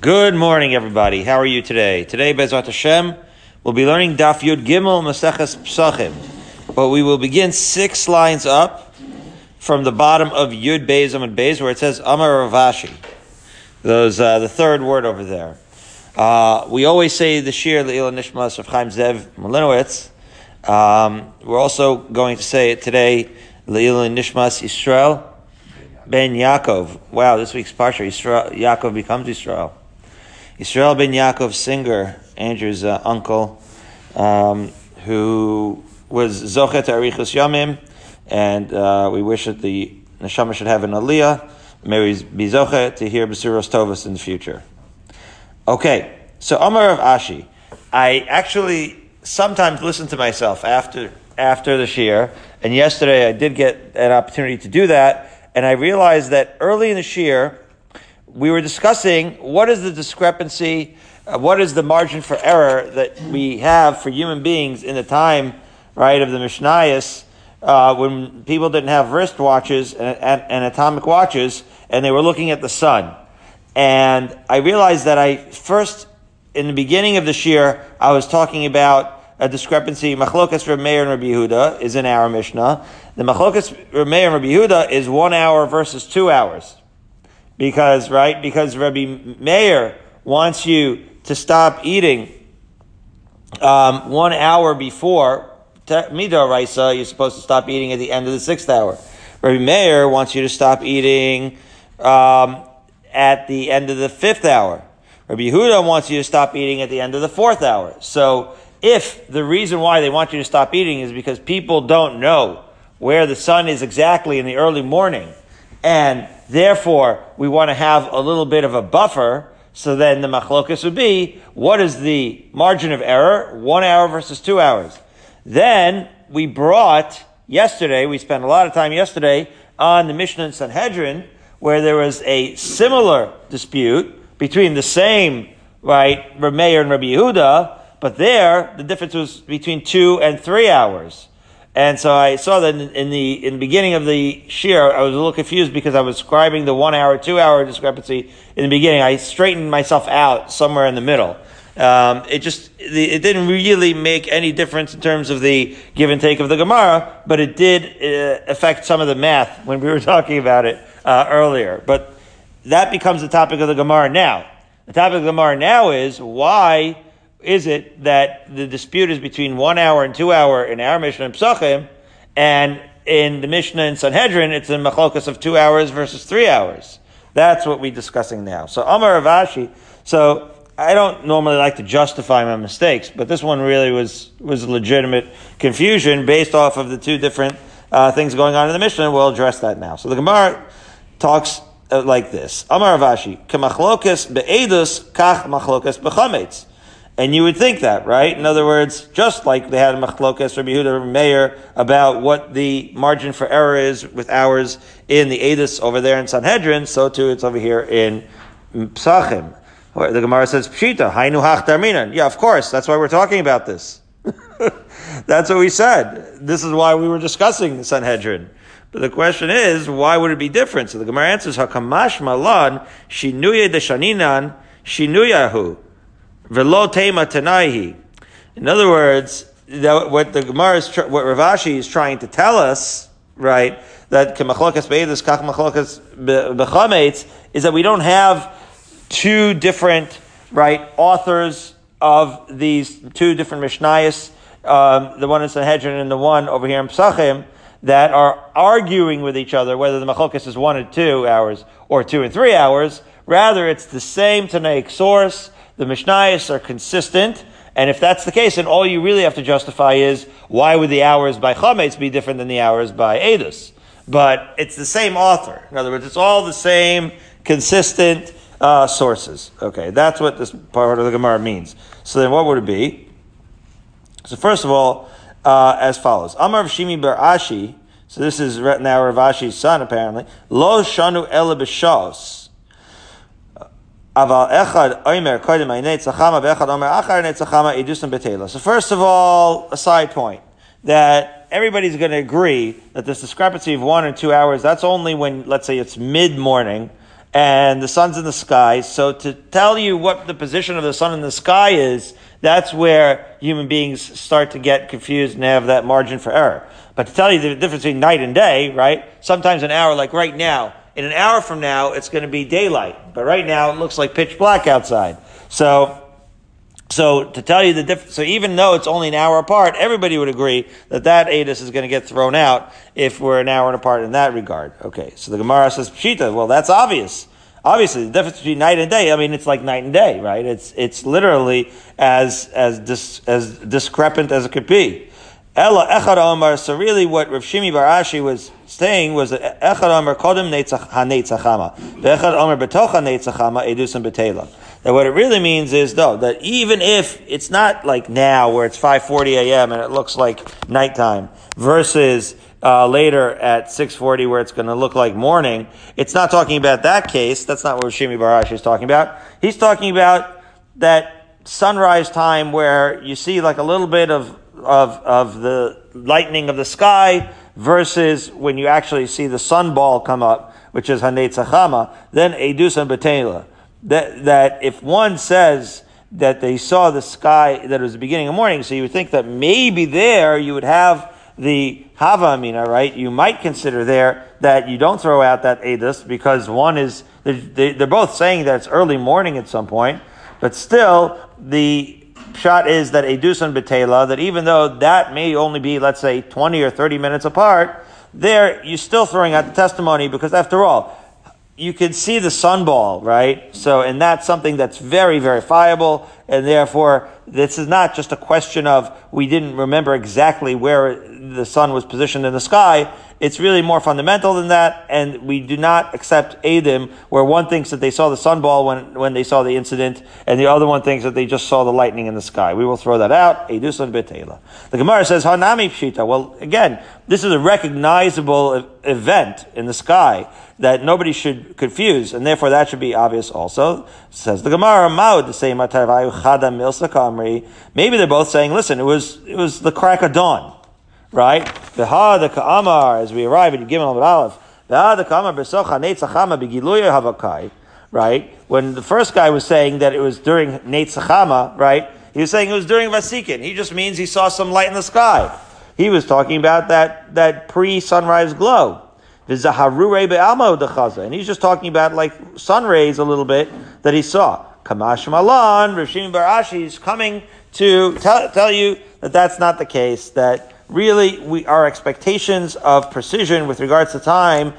Good morning, everybody. How are you today? Today, Bezrat Hashem, we'll be learning Daf Yud Gimel Maseches Psachim, but we will begin six lines up from the bottom of Yud Beis Amud Beis, where it says Amar Rav Ashi. Those uh, the third word over there. Uh, we always say the Shir Le'il Nishmas of Chaim Zev Malinowitz. Um, we're also going to say it today Le'il Nishmas Israel ben Yaakov. Wow, this week's parsha, Yaakov becomes Israel. Israel ben Yaakov Singer, Andrew's uh, uncle, um, who was Zochet Arichus Yamim, and uh, we wish that the neshama should have an aliyah. May we be Zochet to hear Basuros Tovas in the future. Okay, so Amar Rav Ashi. I actually sometimes listen to myself after after the shir, and yesterday I did get an opportunity to do that, and I realized that early in the shir, we were discussing what is the discrepancy, uh, what is the margin for error that we have for human beings in the time, right, of the Mishnayos, uh, when people didn't have wristwatches and, and, and atomic watches, and they were looking at the sun. And I realized that I first, in the beginning of the year, I was talking about a discrepancy. Machlokas Meir and Rabbi Yehuda is in our Mishnah. The Machlokas Meir and Rabbi Yehuda is one hour versus two hours. Because, right? Because Rabbi Meir wants you to stop eating um, one hour before Midah Raisa, you're supposed to stop eating at the end of the sixth hour. Rabbi Meir wants you to stop eating um, at the end of the fifth hour. Rabbi Yehuda wants you to stop eating at the end of the fourth hour. So, if the reason why they want you to stop eating is because people don't know where the sun is exactly in the early morning, and Therefore, we want to have a little bit of a buffer. So then the machlokas would be, what is the margin of error? One hour versus two hours. Then we brought, yesterday, we spent a lot of time yesterday on the Mishnah and Sanhedrin, where there was a similar dispute between the same, right, Rameir and Rabbi Yehuda, but there, the difference was between two and three hours. And so I saw that in the in the beginning of the shir, I was a little confused because I was scribing the one hour, two hour discrepancy in the beginning. I straightened myself out somewhere in the middle. Um, it just it didn't really make any difference in terms of the give and take of the Gemara, but it did uh, affect some of the math when we were talking about it uh, earlier. But that becomes the topic of the Gemara now. The topic of the Gemara now is why is it that the dispute is between one hour and two hour in our Mishnah and Psachim, and in the Mishnah and Sanhedrin, it's a machlokas of two hours versus three hours. That's what we're discussing now. So Amar Rav Ashi, so I don't normally like to justify my mistakes, but this one really was, was legitimate confusion based off of the two different uh, things going on in the Mishnah, we'll address that now. So the Gemara talks uh, like this. Amar Rav Ashi, k'machlokas be'edus kach machlokas b'chametz. And you would think that, right? In other words, just like they had a machlokas Rabbi Yehuda Meir about what the margin for error is with ours in the Edus over there in Sanhedrin, so too it's over here in Psachim. Where the Gemara says, Pshita, Hainu Hachdarminan. Yeah, of course, that's why we're talking about this. that's what we said. This is why we were discussing the Sanhedrin. But the question is, why would it be different? So the Gemara answers, Hakamash Malan, de Shaninan, Shinuyahu. Velo tema tanaihi. In other words, what the Gemara is, what Rav Ashi is trying to tell us, right, that kemachlokas machlokas bechametz, is that we don't have two different, right, authors of these two different Mishnayos, um, the one in Sanhedrin and the one over here in Psachim, that are arguing with each other whether the machlokas is one and two hours or two and three hours. Rather, it's the same Tanaic source the Mishnayos are consistent, and if that's the case, then all you really have to justify is why would the hours by Chametz be different than the hours by Edus? But it's the same author. In other words, it's all the same consistent uh, sources. Okay, that's what this part of the Gemara means. So then what would it be? So first of all, uh, as follows. Amar Shimi Bar Ashi, so this is now Rav Ashi's son apparently, Lo Shanu Ela B'Shos. So first of all, a side point that everybody's going to agree that this discrepancy of one or two hours, that's only when, let's say it's mid-morning, and the sun's in the sky. So to tell you what the position of the sun in the sky is, that's where human beings start to get confused and have that margin for error. But to tell you the difference between night and day, right? Sometimes an hour, like right now, in an hour from now, it's going to be daylight. But right now, it looks like pitch black outside. So, so to tell you the difference, so even though it's only an hour apart, everybody would agree that that Edus is going to get thrown out if we're an hour apart in that regard. Okay, so the Gemara says, Pshita, well, that's obvious. Obviously, the difference between night and day, I mean, it's like night and day, right? It's, it's literally as, as, dis, as discrepant as it could be. Ella Echad Omar. So really, what Rav Shimi Bar Ashi was saying was that Echad Omar Kodem HaNeitzachama, Ve'echad Omar Betocha Neitzachama Edusim Betela. That what it really means is though that even if it's not like now where it's 5:40 a.m. and it looks like nighttime versus uh, later at 6:40 where it's going to look like morning, it's not talking about that case. That's not what Shimi Barash is talking about. He's talking about that sunrise time where you see like a little bit of of, of the lightning of the sky versus when you actually see the sun ball come up, which is Hanetzachama, then Edus and Betela. That, that if one says that they saw the sky, that it was the beginning of morning, so you would think that maybe there you would have the Hava Amina, right? You might consider there that you don't throw out that Edus because one is, they're both saying that it's early morning at some point, but still the shot is that Edusan Betela, that even though that may only be, let's say, 20 or 30 minutes apart, there you're still throwing out the testimony because after all, you can see the sunball, right? So, and that's something that's very verifiable, and therefore, this is not just a question of we didn't remember exactly where the sun was positioned in the sky. It's really more fundamental than that, and we do not accept Adim, where one thinks that they saw the sunball when, when they saw the incident, and the other one thinks that they just saw the lightning in the sky. We will throw that out. Edusan betela. The Gemara says, Hanami pshita. Well, again, this is a recognizable event in the sky that nobody should confuse, and therefore that should be obvious also. Says the Gemara, Maud, the same Maybe they're both saying, listen, it was, it was the crack of dawn right? V'ha the ka'amar, as we arrive at Gimel Amud Aleph, v'ha the ka'amar b'socha neitzachama b'giluya havakai, right? When the first guy was saying that it was during neitzachama, right? He was saying it was during Vasikin. He just means he saw some light in the sky. He was talking about that, that pre-sunrise glow. And he's just talking about like sun rays a little bit that he saw. Kamash Malan, Rashim Barashi is coming to tell, tell you that that's not the case, that really we, our expectations of precision with regards to time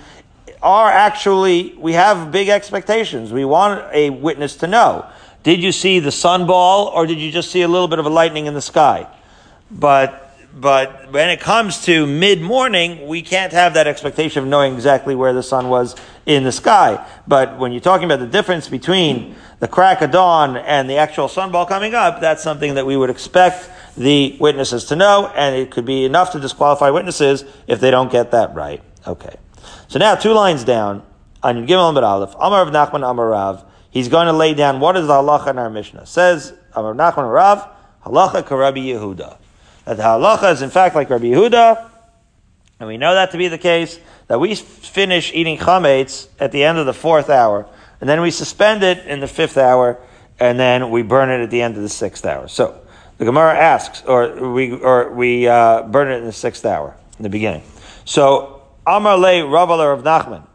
are actually, we have big expectations. We want a witness to know. Did you see the sun ball or did you just see a little bit of a lightning in the sky? But but when it comes to mid morning, we can't have that expectation of knowing exactly where the sun was in the sky. But when you're talking about the difference between the crack of dawn and the actual sunball coming up, that's something that we would expect the witnesses to know, and it could be enough to disqualify witnesses if they don't get that right. Okay. So now two lines down on Gimel and Aleph, Amar Rav Nachman Amar Rav, he's going to lay down what is the halacha in our Mishnah. says Amar Nachman Rav, halacha karabi Yehuda. That the halacha is in fact like Rabbi Yehuda, and we know that to be the case, that we finish eating chametz at the end of the fourth hour, and then we suspend it in the fifth hour, and then we burn it at the end of the sixth hour. So, the Gemara asks, or we or we uh, burn it in the sixth hour, in the beginning. So Amar le Ravalar of Nachman,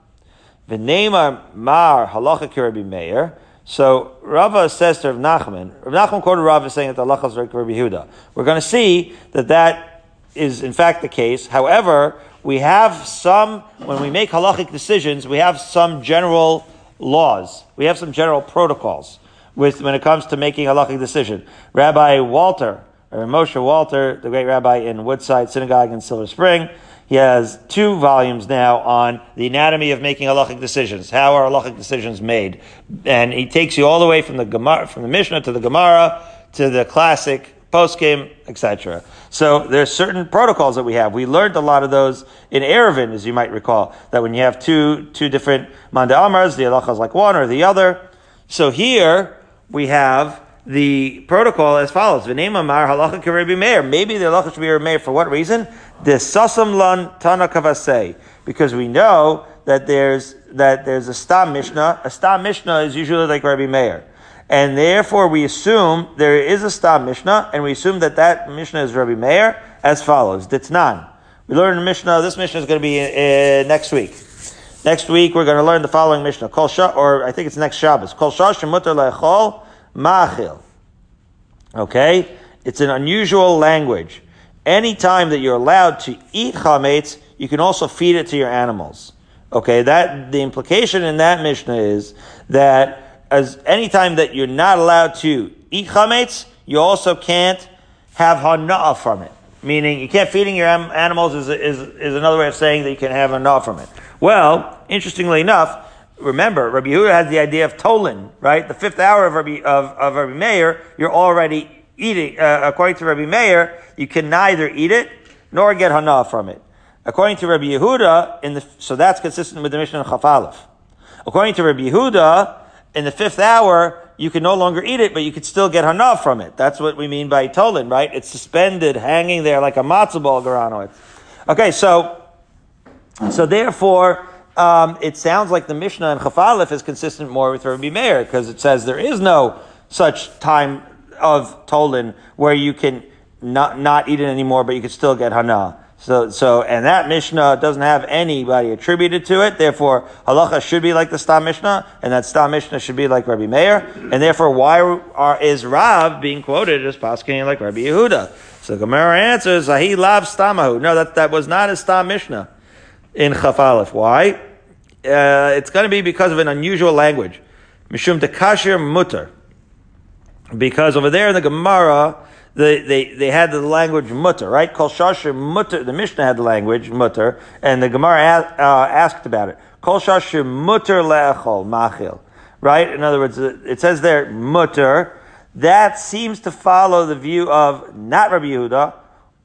the v'neimar mar halacha kirabi Meir. So Rava says to Rav Nachman, Rav Nachman quoted Rava saying that the halacha is like Rabbi. We're going to see that that is in fact the case. However, we have some when we make halachic decisions, we have some general laws. We have some general protocols with when it comes to making a halachic decision. Rabbi Walter, or Moshe Walter, the great rabbi in Woodside Synagogue in Silver Spring, he has two volumes now on the anatomy of making halachic decisions. How are halachic decisions made? And he takes you all the way from the Gemara, from the Mishnah to the Gemara to the classic poskim, etc. So there's certain protocols that we have. We learned a lot of those in Eruvin, as you might recall, that when you have two two different manda amars, the halacha is like one or the other. So here we have the protocol as follows. V'nema mar Meir. Maybe the halacha should be Meir for what reason? The sasam lan tana kavasei. Because we know that there's that there's a Stam Mishnah. A Stam Mishnah is usually like Rabbi Meir. And therefore we assume there is a Stam Mishnah, and we assume that that Mishnah is Rabbi Meir as follows. Ditznan. We learn the Mishnah, this Mishnah is going to be uh, next week. Next week we're going to learn the following Mishnah. Kol Shah, or I think it's next Shabbos. Kol Shah Shemutter Lechol Ma'achil. Okay? It's an unusual language. Any time that you're allowed to eat chametz, you can also feed it to your animals. Okay, that the implication in that Mishnah is that as any time that you're not allowed to eat chametz, you also can't have hana'ah from it. Meaning, you can't feeding your animals is, is, is another way of saying that you can have hana'ah from it. Well, interestingly enough, remember, Rabbi Yehuda has the idea of tolin, right? The fifth hour of Rabbi, of, of Rabbi Meir, you're already eating, uh, according to Rabbi Meir, you can neither eat it nor get hana from it. According to Rabbi Yehuda, in the, so that's consistent with the Mishnah in Chaf Aleph. According to Rabbi Yehuda, in the fifth hour, you can no longer eat it, but you could still get hana from it. That's what we mean by tolin, right? It's suspended, hanging there like a matzah ball, Garano. Okay, so, so therefore, um, it sounds like the Mishnah in Chaf Aleph is consistent more with Rabbi Meir, because it says there is no such time of tolin where you can not, not eat it anymore, but you can still get hana. So, so, and that Mishnah doesn't have anybody attributed to it. Therefore, halacha should be like the Stam Mishnah, and that Stam Mishnah should be like Rabbi Meir. And therefore, why are, is Rav being quoted as pasking like Rabbi Yehuda? So Gemara answers, he lav stamahu. No, that, that was not a Stam Mishnah in Chaf Why? Uh, it's going to be because of an unusual language. Mishum tekashir mutter because over there in the Gemara, they, they, they had the language mutter, right? Kol shashir mutter, the Mishnah had the language mutter, and the Gemara uh, asked about it. Kol shashir mutter le'echol machil, right? In other words, it says there mutter. That seems to follow the view of not Rabbi Yehuda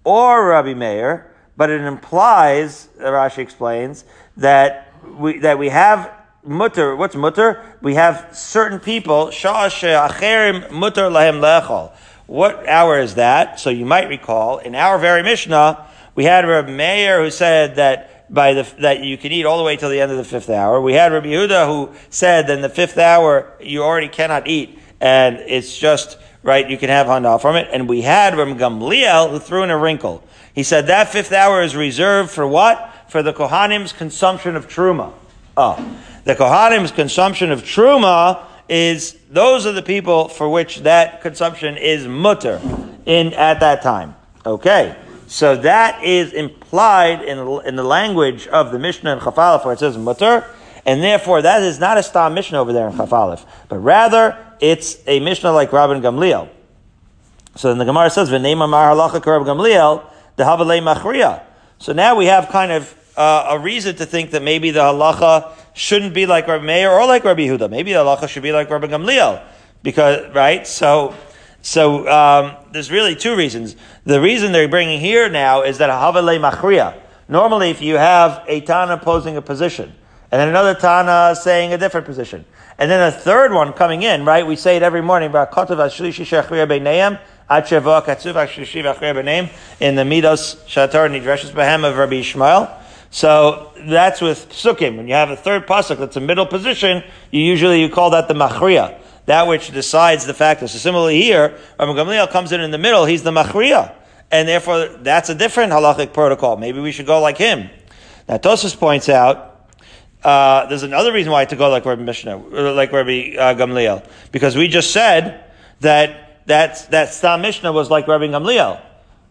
or Rabbi Meir, but it implies, Rashi explains, that we, that we have mutter. What's mutter? We have certain people. Acherim mutter lahem. What hour is that? So you might recall in our very Mishnah we had Rabbi Meir who said that by the that you can eat all the way till the end of the fifth hour. We had Rabbi Yehuda who said that in the fifth hour you already cannot eat, and it's just right. You can have hana from it. And we had Rabbi Gamliel who threw in a wrinkle. He said that fifth hour is reserved for what? For the Kohanim's consumption of truma. Oh. The Kohanim's consumption of Truma is, those are the people for which that consumption is mutter in, at that time. Okay. So that is implied in, in the language of the Mishnah in Chaf Aleph where it says mutter, and therefore that is not a stam Mishnah over there in Chaf Aleph, but rather it's a Mishnah like Rabban Gamliel. So then the Gemara says, "V'neim amar halacha Rabban Gamliel the havalei machriya." So now we have kind of uh, a reason to think that maybe the halacha shouldn't be like Rabbi Meir or like Rabbi Yehuda. Maybe the halacha should be like Rabbi Gamliel. Because, right? So, so, um, there's really two reasons. The reason they're bringing here now is that havale machriya. Normally, if you have a Tana posing a position, and then another Tana saying a different position, and then a third one coming in, right? We say it every morning, in the Midos Shatar Nidreshes Behem of Rabbi Ishmael. So that's with psukim. When you have a third pasuk that's a middle position, you usually you call that the machriya, that which decides the factor. So similarly here, Rabbi Gamliel comes in in the middle, he's the machriya, and therefore that's a different halachic protocol. Maybe we should go like him. Now Tosfos points out uh, there's another reason why to go like Rabbi Mishnah, like Rabbi uh, Gamliel, because we just said that that that Stam Mishnah was like Rabbi Gamliel.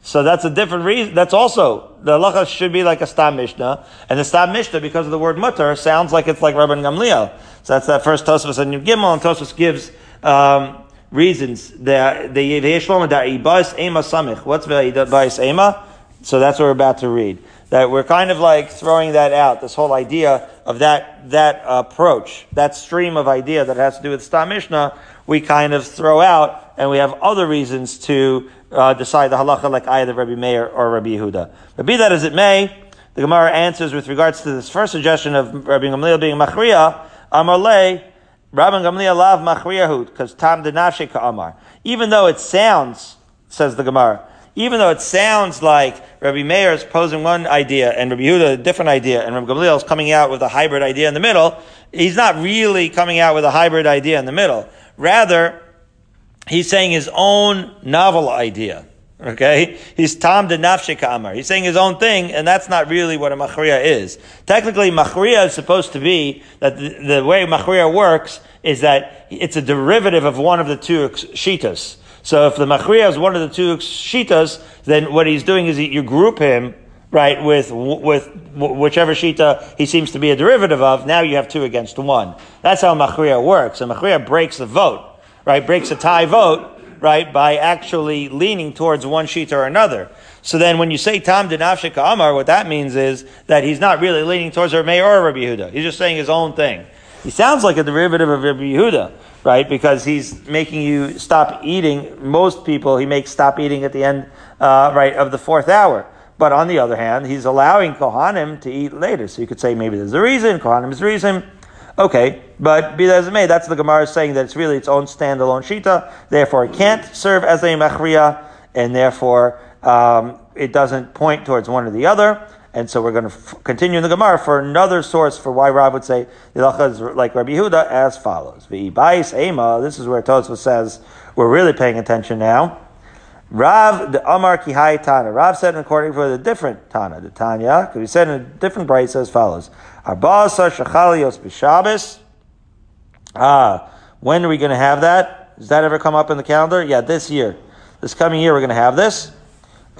So that's a different reason. That's also, the halacha should be like a Stam Mishnah. And the Stam Mishnah, because of the word mutter, sounds like it's like Rabban Gamliel. So that's that first Tosfos and Yud Gimel, and Tosfos gives, um, reasons. The, the Yeshlomo da Ibais Ema Samich. What's the Ibais Ema? So that's what we're about to read. That we're kind of like throwing that out, this whole idea of that, that approach, that stream of idea that has to do with Stam Mishnah, we kind of throw out, and we have other reasons to uh, decide the halacha like either Rabbi Meir or Rabbi Yehuda. But be that as it may, the Gemara answers with regards to this first suggestion of Rabbi Gamliel being machriya, Amarle, Rabbi Gamliel lav machriyahut, because tam denashe ka'amar. Even though it sounds, says the Gemara, even though it sounds like Rabbi Meir is posing one idea and Rabbi Yehuda a different idea, and Rabbi Gamliel is coming out with a hybrid idea in the middle, he's not really coming out with a hybrid idea in the middle. Rather, he's saying his own novel idea. Okay? He's Tom de Nafshika Amar. He's saying his own thing, and that's not really what a Machriya is. Technically, Machriya is supposed to be that the, the way Machriya works is that it's a derivative of one of the two Shitas. So if the Machriya is one of the two Shitas, then what he's doing is you group him, right, with, with whichever Shita he seems to be a derivative of. Now you have two against one. That's how Machriya works. And Machriya breaks the vote, right, breaks a tie vote, right, by actually leaning towards one sheet or another. So then when you say Tam Dinafshika Amar, what that means is that he's not really leaning towards Rabbi or Rabbi Yehuda. He's just saying his own thing. He sounds like a derivative of Rabbi Yehuda, right? Because he's making you stop eating. Most people, he makes stop eating at the end, uh, right, of the fourth hour. But on the other hand, he's allowing Kohanim to eat later. So you could say maybe there's a reason, Kohanim is reason. Okay, but be that as it may, that's the Gemara saying that it's really its own standalone shita. Therefore, it can't serve as a mechriya, and therefore um, it doesn't point towards one or the other. And so we're going to f- continue in the Gemara for another source for why Rav would say the halacha is like Rabbi Yehuda as follows. V'ibais ema. This is where Tosfos says we're really paying attention now. Rav the Amar Kihai Tana. Rav said according to the different Tana, the Tanya, could be said in a different bright as follows. Arba'asa Shachalios B'Shabbos. Ah, when are we going to have that? Does that ever come up in the calendar? Yeah, this year. This coming year we're going to have this.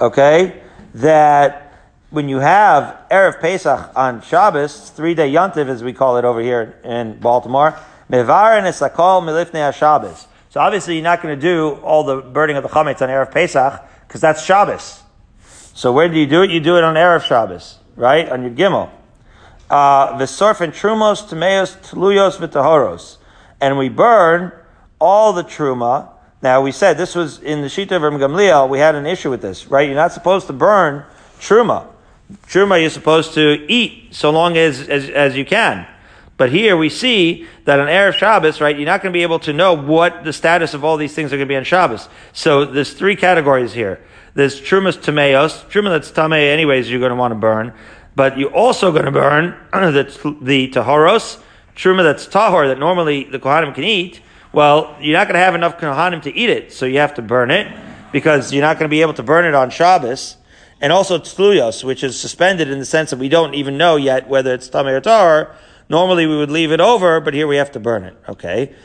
Okay? That when you have Erev Pesach on Shabbos, three day Yontiv as we call it over here in Baltimore, Mevar and Esakol Milifnei Shabbos. So obviously you're not going to do all the burning of the chametz on Erev Pesach because that's Shabbos. So where do you do it? You do it on Erev Shabbos, right? On your Gimel. Uh, V'sorf and trumos, tameos, tluyos, v'tahoros. And we burn all the truma. Now we said this was in the Shita of Gamliel, we had an issue with this, right? You're not supposed to burn truma. Truma you're supposed to eat so long as, as, as you can. But here we see that on Erev Shabbos, right, you're not going to be able to know what the status of all these things are going to be on Shabbos. So there's three categories here. There's Trumas Tameos, Truma that's Tame anyways you're going to want to burn. But you're also going to burn the, the Tahoros, Truma that's Tahor that normally the Kohanim can eat. Well, you're not going to have enough Kohanim to eat it, so you have to burn it because you're not going to be able to burn it on Shabbos. And also Tzluyos, which is suspended in the sense that we don't even know yet whether it's Tameh or Tahor, Normally we would leave it over, but here we have to burn it. Okay.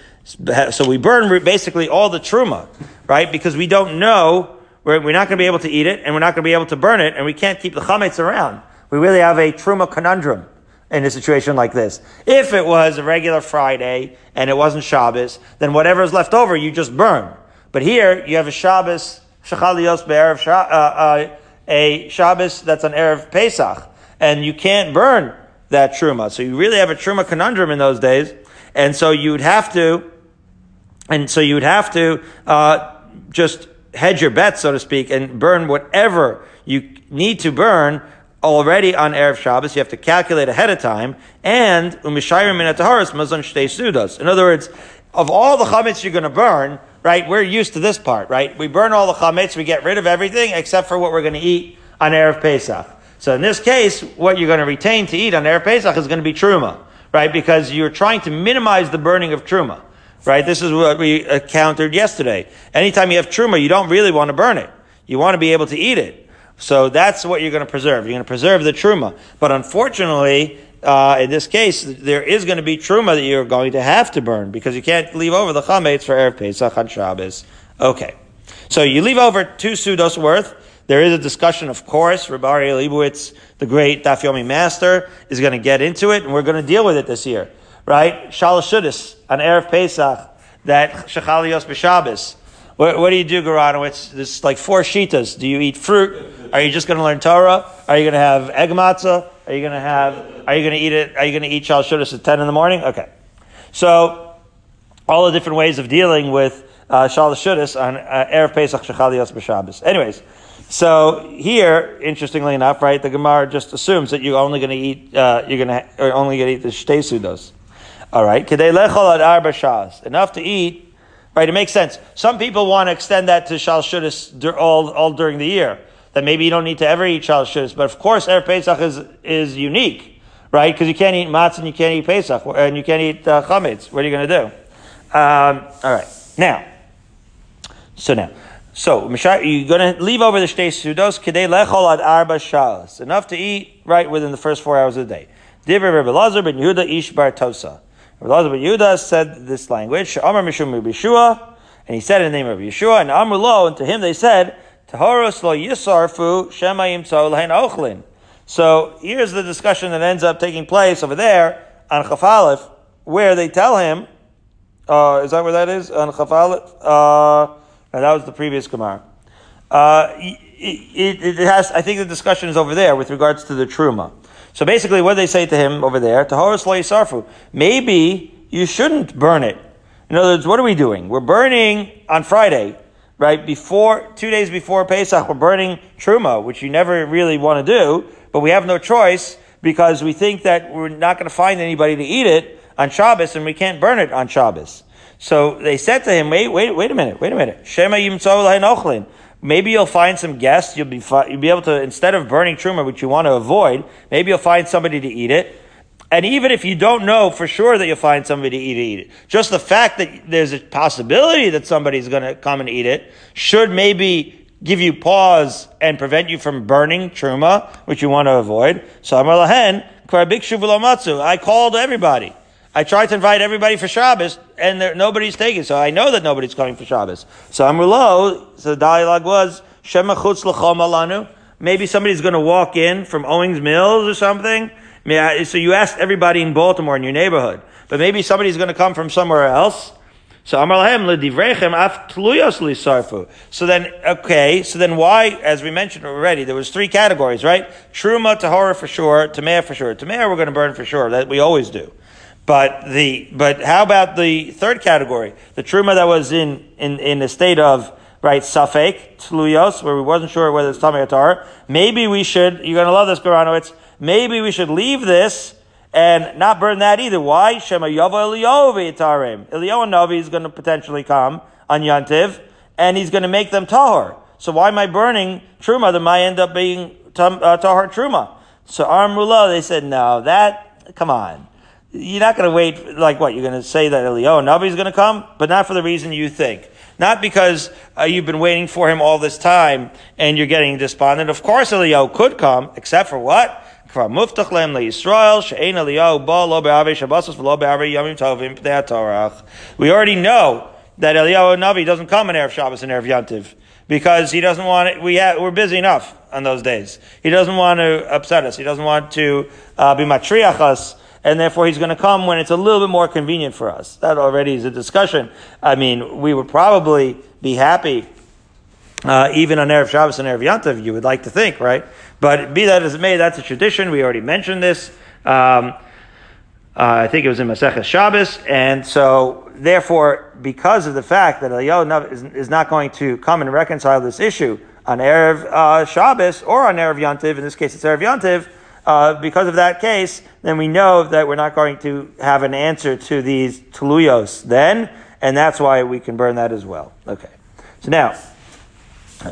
So we burn basically all the truma, right? Because we don't know, we're, we're not going to be able to eat it, and we're not going to be able to burn it, and we can't keep the chametz around. We really have a truma conundrum in a situation like this. If it was a regular Friday and it wasn't Shabbos, then whatever is left over, you just burn. But here, you have a Shabbos, Shechalios Be'erev, uh, uh, a Shabbos that's an Erev Pesach, and you can't burn that truma. So you really have a truma conundrum in those days, and so you'd have to, and so you'd have to uh, just hedge your bet, so to speak, and burn whatever you need to burn already on erev Shabbos. You have to calculate ahead of time, and umishayim minataharis mazon shtei sudas. In other words, of all the chametz you're going to burn, right? We're used to this part, right? We burn all the chametz, we get rid of everything except for what we're going to eat on erev Pesach. So in this case, what you're going to retain to eat on Erev Pesach is going to be truma, right? Because you're trying to minimize the burning of truma, right? This is what we encountered yesterday. Anytime you have truma, you don't really want to burn it. You want to be able to eat it. So that's what you're going to preserve. You're going to preserve the truma. But unfortunately, uh, in this case, there is going to be truma that you're going to have to burn because you can't leave over the chametz for Erev Pesach on Shabbos. Okay. So you leave over two sudos worth. There is a discussion, of course. Rabbi Leibowitz, the great Daf Yomi master, is going to get into it, and we're going to deal with it this year, right? Shalashudis on erev Pesach that shechalios b'Shabbos. What, what, do you do, Garanowitz? There's like four shitas. Do you eat fruit? Are you just going to learn Torah? Are you going to have egg matzah? Are you going to have? Are you going to eat it? Are you going to eat shalashudis at ten in the morning? Okay. So all the different ways of dealing with uh, shalashudis on uh, erev Pesach shechalios b'Shabbos. Anyways. So here, interestingly enough, right, the Gemara just assumes that you're only going to eat, uh, you're going to only going to eat the shtei sudos. All right, kedei lechol ad arba shas, enough to eat Right? It makes sense. Some people want to extend that to Shal Shudas all, all during the year. That maybe you don't need to ever eat Shal Shudas. But of course, Erev Pesach is, is unique, right? Because you can't eat matzah and you can't eat Pesach and you can't eat uh, chametz. What are you going to do? Um, all right. Now, so now, so you're going to leave over the shtei sudos kedei lechol ad arba shalas, enough to eat right within the first four hours of the day. Divrei Rebbe Lazar ben Yehuda ish bar tosa. Lazar ben Yehuda said this language. Amar mishum and he said in the name of Yeshua. And Amr lo, and to him they said, Lo yisarfu shemayim ochlin. So here's the discussion that ends up taking place over there on Chaf Aleph, where they tell him, uh, is that where that is on Chaf Aleph? Uh, that was the previous Gemara. Uh, it, it, it, has, I think the discussion is over there with regards to the Truma. So basically, what they say to him over there, Tahoras lo yisarfu, maybe you shouldn't burn it. In other words, what are we doing? We're burning on Friday, right? Before, two days before Pesach, we're burning Truma, which you never really want to do, but we have no choice because we think that we're not going to find anybody to eat it on Shabbos and we can't burn it on Shabbos. So they said to him, wait, wait, wait a minute, wait a minute. Shema yimtzo Maybe you'll find some guests. You'll be you'll be able to instead of burning truma, which you want to avoid. Maybe you'll find somebody to eat it. And even if you don't know for sure that you'll find somebody to eat, eat it, just the fact that there's a possibility that somebody's going to come and eat it should maybe give you pause and prevent you from burning truma, which you want to avoid. So I called everybody. I tried to invite everybody for Shabbos, and there, nobody's taking. So I know that nobody's coming for Shabbos. So Amrulo, so the dialogue was Shema chutz alanu. Maybe somebody's going to walk in from Owings Mills or something. So you asked everybody in Baltimore in your neighborhood, but maybe somebody's going to come from somewhere else. So lisarfu. So then, okay, so then why, as we mentioned already, there was three categories, right? Truma, Tahora for sure, Tameh for sure. Tameh we're going to burn for sure, that we always do. But the but how about the third category, the truma that was in in in a state of right safek tluyos, where we wasn't sure whether it's tamei tar. Maybe we should. You're going to love this, Goranowitz. Maybe we should leave this and not burn that either. Why? Shema Yava Eliyahu v'yitarim. Eliyahu Navi is going to potentially come on Yantiv, and he's going to make them tahor. So why am I burning truma that might end up being uh, tahor truma? So Armula, they said, no, that, come on you're not going to wait, like what? You're going to say that Eliyahu Navi is going to come, but not for the reason you think. Not because uh, you've been waiting for him all this time and you're getting despondent. Of course Eliyahu could come, except for what? We already know that Eliyahu Navi doesn't come in Erev Shabbos and Erev Yantiv because he doesn't want it. We have, we're busy enough on those days. He doesn't want to upset us. He doesn't want to uh, be matriach us and therefore he's going to come when it's a little bit more convenient for us. That already is a discussion. I mean, we would probably be happy, uh, even on Erev Shabbos and Erev Yantav, you would like to think, right? But be that as it may, that's a tradition. We already mentioned this. Um, uh, I think it was in Masechah Shabbos, and so therefore, because of the fact that Eliyahu is, is not going to come and reconcile this issue on Erev uh, Shabbos or on Erev Yantiv, in this case it's Erev Yantiv, uh, because of that case, then we know that we're not going to have an answer to these tuluyos then, and that's why we can burn that as well. Okay. So now,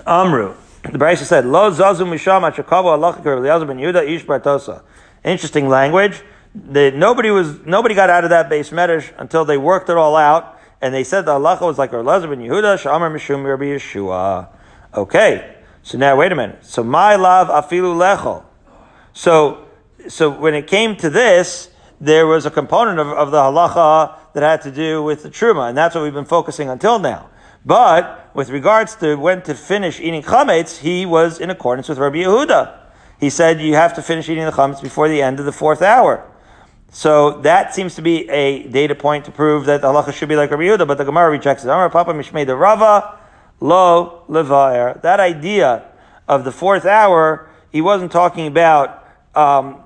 Amru. The Brisa said, Lo zazu misham achakavu alachikar ben Yuda ish bartosa. Interesting language. The, nobody was nobody got out of that base medrash until they worked it all out, and they said the halacha was like Elazar ben Yehuda, Shamar mishum Rabbi Yeshua. Okay, so now wait a minute. So my love afilu lechol. So, so when it came to this, there was a component of, of the halacha that had to do with the truma, and that's what we've been focusing until now. But with regards to when to finish eating chametz, he was in accordance with Rabbi Yehuda. He said you have to finish eating the chametz before the end of the fourth hour. So that seems to be a data point to prove that the halacha should be like Rabbi Yehuda, but the Gemara rejects it. Amar Papa Mishmei the Rava lo levaer. That idea of the fourth hour, he wasn't talking about um,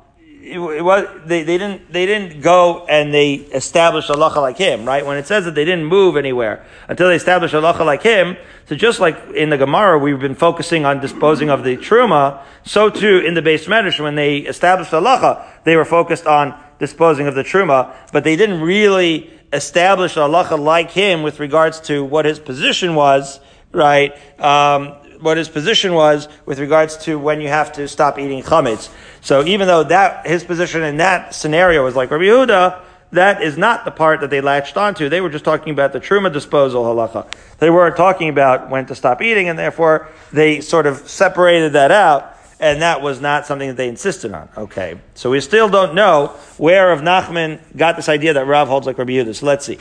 it, was they, they didn't they didn't go and they established halacha like him, right? When it says that they didn't move anywhere until they established halacha like him, so just like in the Gemara we've been focusing on disposing of the truma, so too in the base medrash when they established halacha, they were focused on disposing of the truma, but they didn't really establish halacha like him with regards to what his position was, right? Um, what his position was with regards to when you have to stop eating chametz. So even though that his position in that scenario was like Rabbi Yehuda, that is not the part that they latched onto. They were just talking about the truma disposal halacha. They weren't talking about when to stop eating, and therefore they sort of separated that out, and that was not something that they insisted on. Okay, so we still don't know where Rav Nachman got this idea that Rav holds like Rabbi Yehuda. So let's see.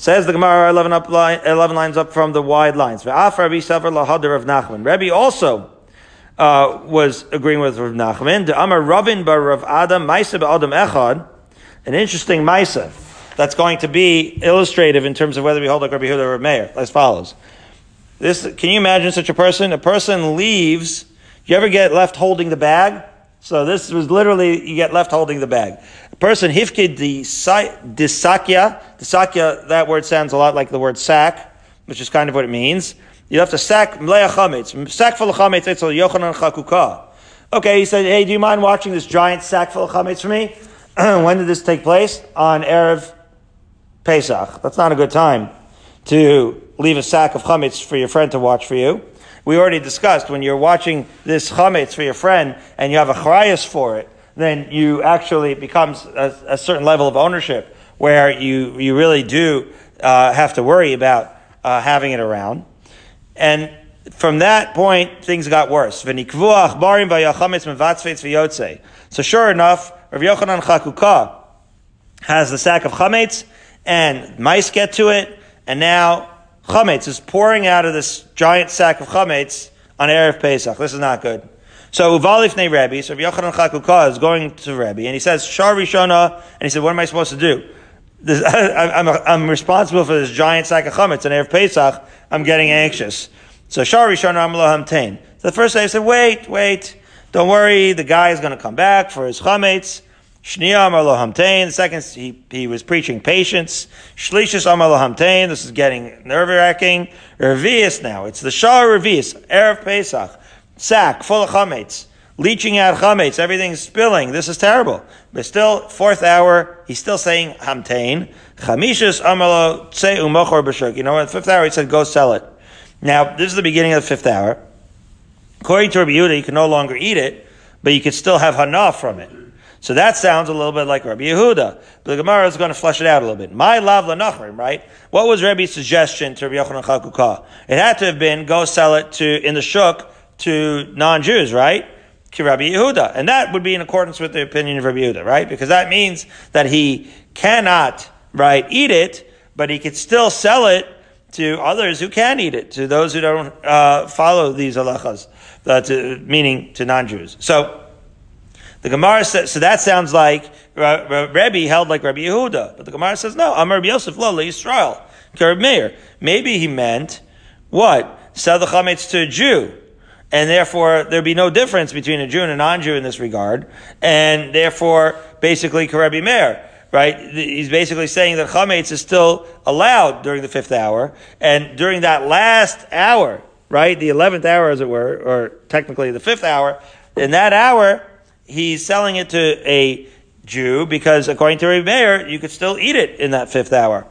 Says the Gemara 11, up line, 11 lines up from the wide lines. Rabbi Sever lahadar of Nachman. Rabbi also uh, was agreeing with Rav Nachman. The Amar Ravin bar Rav Adam Maisa Adam Echad an interesting Maisa that's going to be illustrative in terms of whether we hold like Rabbi Yehuda or a Meir, as follows. This, can you imagine such a person? A person leaves, you ever get left holding the bag? So this was literally, you get left holding the bag. A person, hifkid the disakya, disakya, that word sounds a lot like the word sack, which is kind of what it means. You have to sack mleya chametz, sack full of chametz, it's a yochanan chakuka. Okay, he said, hey, do you mind watching this giant sack full of chametz for me? when did this take place? On Erev Pesach. That's not a good time to leave a sack of chametz for your friend to watch for you. We already discussed when you're watching this chametz for your friend and you have a charayas for it, then you actually it becomes a, a, certain level of ownership where you you really do uh, have to worry about uh, having it around. And from that point, things got worse. So sure enough, Rav Yochanan Chakuka has the sack of chametz, and mice get to it, and now chametz is pouring out of this giant sack of chametz on Erev Pesach. This is not good. So Uvalif Ne Rebbe, so Rav Yochanan Chakuka is going to Rebbe, and he says, Shar Rishona, and he said, what am I supposed to do? This, I, am I'm, I'm responsible for this giant sack of chametz on Erev Pesach. I'm getting anxious. So Shar Rishona Amlo Hamtain. So the first day I said, wait, wait. Don't worry, the guy is going to come back for his chametz. Shnia Amar Lo Hamtain. The second, he, he was preaching patience. Shlishis Amar Lo Hamtain. This is getting nerve wracking. Revius now. It's the Shah Revius. Erev Pesach. Sack full of chametz. Leaching out chametz. Everything's spilling. This is terrible. But still, fourth hour, he's still saying Hamtain. Chamishis Amar Lo Tse Umochor B'Shuk. You know what? Fifth hour, he said, go sell it. Now, this is the beginning of the fifth hour. According to Rabbi Yehuda, you can no longer eat it, but you can still have hana from it. So that sounds a little bit like Rabbi Yehuda. But the Gemara is going to flesh it out a little bit. My lav lanachrim, right? What was Rabbi's suggestion to Rabbi Yochanan Chakuka? It had to have been go sell it to in the shuk to non-Jews, right? To Rabbi Yehuda, and that would be in accordance with the opinion of Rabbi Yehuda, right? Because that means that he cannot, right, eat it, but he could still sell it to others who can eat it, to those who don't uh, follow these halachas, uh, to, meaning to non-Jews. So the Gemara says, so that sounds like Rebbe held like Rabbi Yehuda. But the Gemara says, no, I'm Rabbi Yosef, lo, Yisrael, Kereb Meir. Maybe he meant, what? Sell the chametz to a Jew. And therefore, there'd be no difference between a Jew and a non-Jew in this regard. And therefore, basically, Karabi Meir right? He's basically saying that chametz is still allowed during the fifth hour, and during that last hour, right, the eleventh hour, as it were, or technically the fifth hour, in that hour, he's selling it to a Jew because according to Rabbi Meir, you could still eat it in that fifth hour.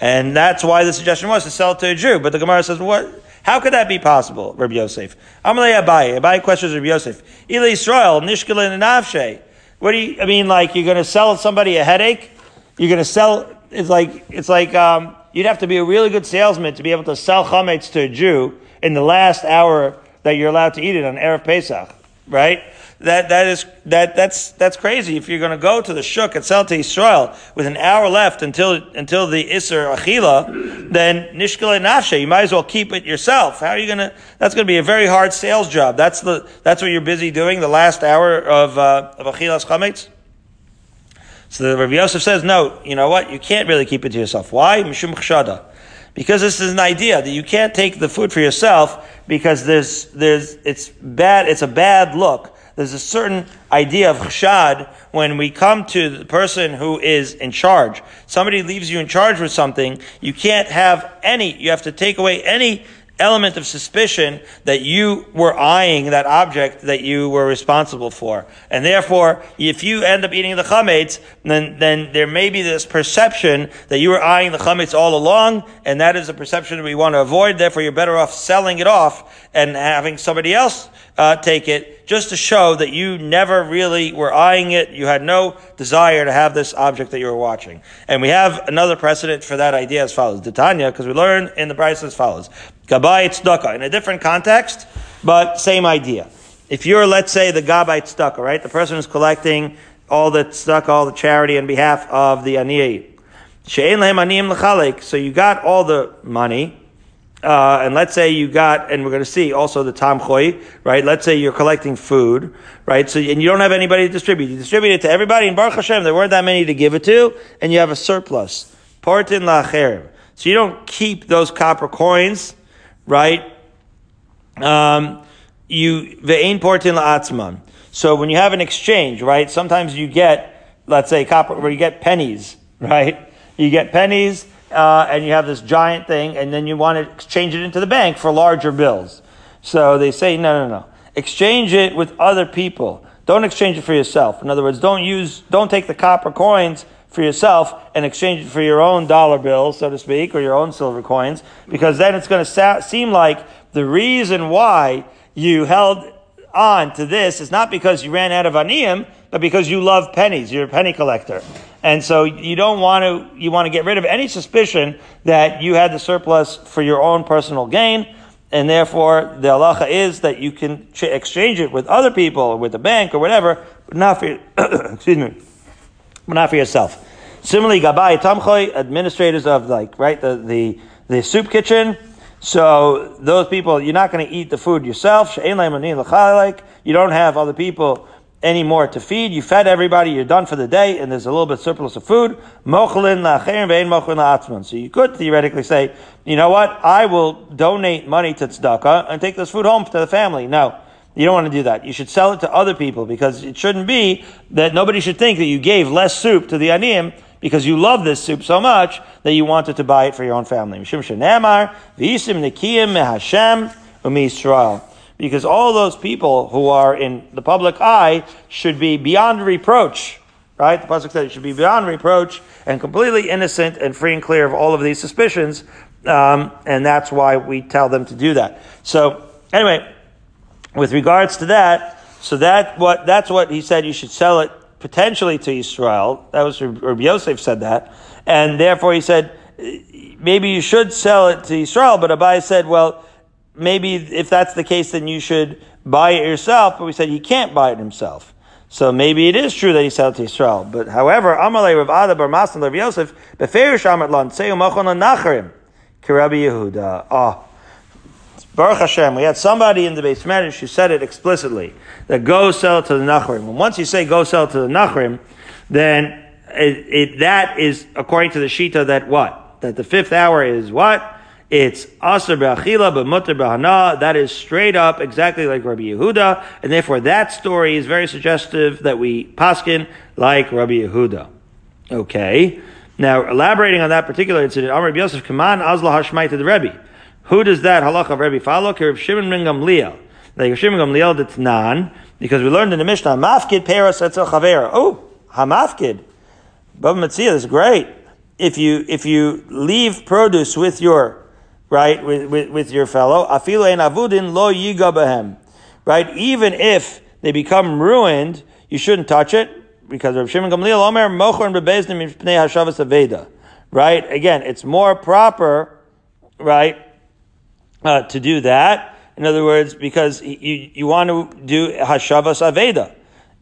And that's why the suggestion was to sell it to a Jew. But the Gemara says, what? How could that be possible, Rabbi Yosef? Amalei Abaye. Abaye questions Rabbi Yosef. Ile Israel, Nishkelin and Avshe. What do you, I mean, like, you're going to sell somebody a headache? You're going to sell, it's like, it's like, um, you'd have to be a really good salesman to be able to sell chametz to a Jew in the last hour that you're allowed to eat it on Erev Pesach, right? That, that is, that, that's, that's crazy. If you're going to go to the Shuk and sell to Israel with an hour left until, until the Isser Achila, then Nishkele Nafshe, you might as well keep it yourself. How are you going to, that's going to be a very hard sales job. That's the, that's what you're busy doing the last hour of, uh, of Achilas Chametz. So the Rabbi Yosef says, no, you know what? You can't really keep it to yourself. Why? Mishum chshada. Because this is an idea that you can't take the food for yourself because there's, there's, it's bad, it's a bad look there's a certain idea of chshad when we come to the person who is in charge. Somebody leaves you in charge with something, you can't have any, you have to take away any element of suspicion that you were eyeing that object that you were responsible for. And therefore, if you end up eating the chametz, then, then there may be this perception that you were eyeing the chametz all along, and that is a perception we want to avoid. Therefore, you're better off selling it off and having somebody else uh, take it just to show that you never really were eyeing it. You had no desire to have this object that you were watching. And we have another precedent for that idea as follows. Titania, because we learn in the Bryce as follows. Gabay tzedakah, in a different context, but same idea. If you're, let's say, the Gabay tzedakah, right? The person who's collecting all the tzedakah, all the charity on behalf of the aniyah. So you got all the money, uh, and let's say you got, and we're going to see also the tamchoy, right? Let's say you're collecting food, right? So, and you don't have anybody to distribute. You distribute it to everybody, in Baruch Hashem, there weren't that many to give it to, and you have a surplus. Portin lacherim. So you don't keep those copper coins, right? Um, you, ve'ein portin la'atzman. So when you have an exchange, right? Sometimes you get, let's say copper, where you get pennies, right? You get pennies, uh, and you have this giant thing, and then you want to exchange it into the bank for larger bills. So they say, no, no, no. Exchange it with other people. Don't exchange it for yourself. In other words, don't use, don't take the copper coins for yourself and exchange it for your own dollar bills, so to speak, or your own silver coins, because then it's going to sa- seem like the reason why you held on to this is not because you ran out of aniyim, but because you love pennies. You're a penny collector. And so you don't want to, you want to get rid of any suspicion that you had the surplus for your own personal gain. And therefore, the halacha is that you can ch- exchange it with other people or with the bank or whatever, but not for, excuse me, but not for yourself. Similarly, Gabai Tamchoy, administrators of like, right, the, the, the soup kitchen. So those people, you're not going to eat the food yourself. You don't have other people any more to feed. You fed everybody, you're done for the day, and there's a little bit surplus of food. So you could theoretically say, you know what, I will donate money to tzedakah and take this food home to the family. No. You don't want to do that. You should sell it to other people because it shouldn't be that nobody should think that you gave less soup to the aniyim because you love this soup so much that you wanted to buy it for your own family. Mishum shenamar, v'isim nekiyim mehashem umi because all those people who are in the public eye should be beyond reproach. Right? The Pasuk said it should be beyond reproach and completely innocent and free and clear of all of these suspicions. Um, and that's why we tell them to do that. So, anyway, with regards to that, so that what that's what he said. You should sell it potentially to Israel. That was Rabbi Yosef said that, and therefore he said maybe you should sell it to Israel. But Abai said, well, maybe if that's the case, then you should buy it yourself. But we said he can't buy it himself. So maybe it is true that he sold it to Israel. But however, Amalei Rav Ada Bar Masan Rav Yosef beferish Amat Lan Seu Machon Nacharim Kirabi Yehuda. Ah. Baruch Hashem, we had somebody in the Beis Medrash who said it explicitly that go sell it to the Nachrim. And once you say go sell it to the Nachrim, then it, it, that is according to the Shita that what? That the fifth hour is what? It's Asr Be'achila, but Mutter Be'hana. That is straight up exactly like Rabbi Yehuda. And therefore that story is very suggestive that we paskin like Rabbi Yehuda. Okay. Now, elaborating on that particular incident, Amr Yosef, Kaman Azla Hashmai to the Rebbe. Who does that halacha of Rebbe follow? Rav Shimon ben Gamliel. Like Shimon Gamliel did nan, because we learned in the Mishnah, Mafkid Peras Etzel Chavera. Oh, Hamafkid. Baba Metzia, this is great. If you, if you leave produce with your right, with, with, with your fellow. Afilu ein avudin lo yiga Right? Even if they become ruined, you shouldn't touch it because Rav Shimon Gamliel Omer mocher and bebezdim mipnei hashavas aveda. Right? Again, it's more proper, right, uh, to do that. In other words, because you, you want to do hashavas aveda,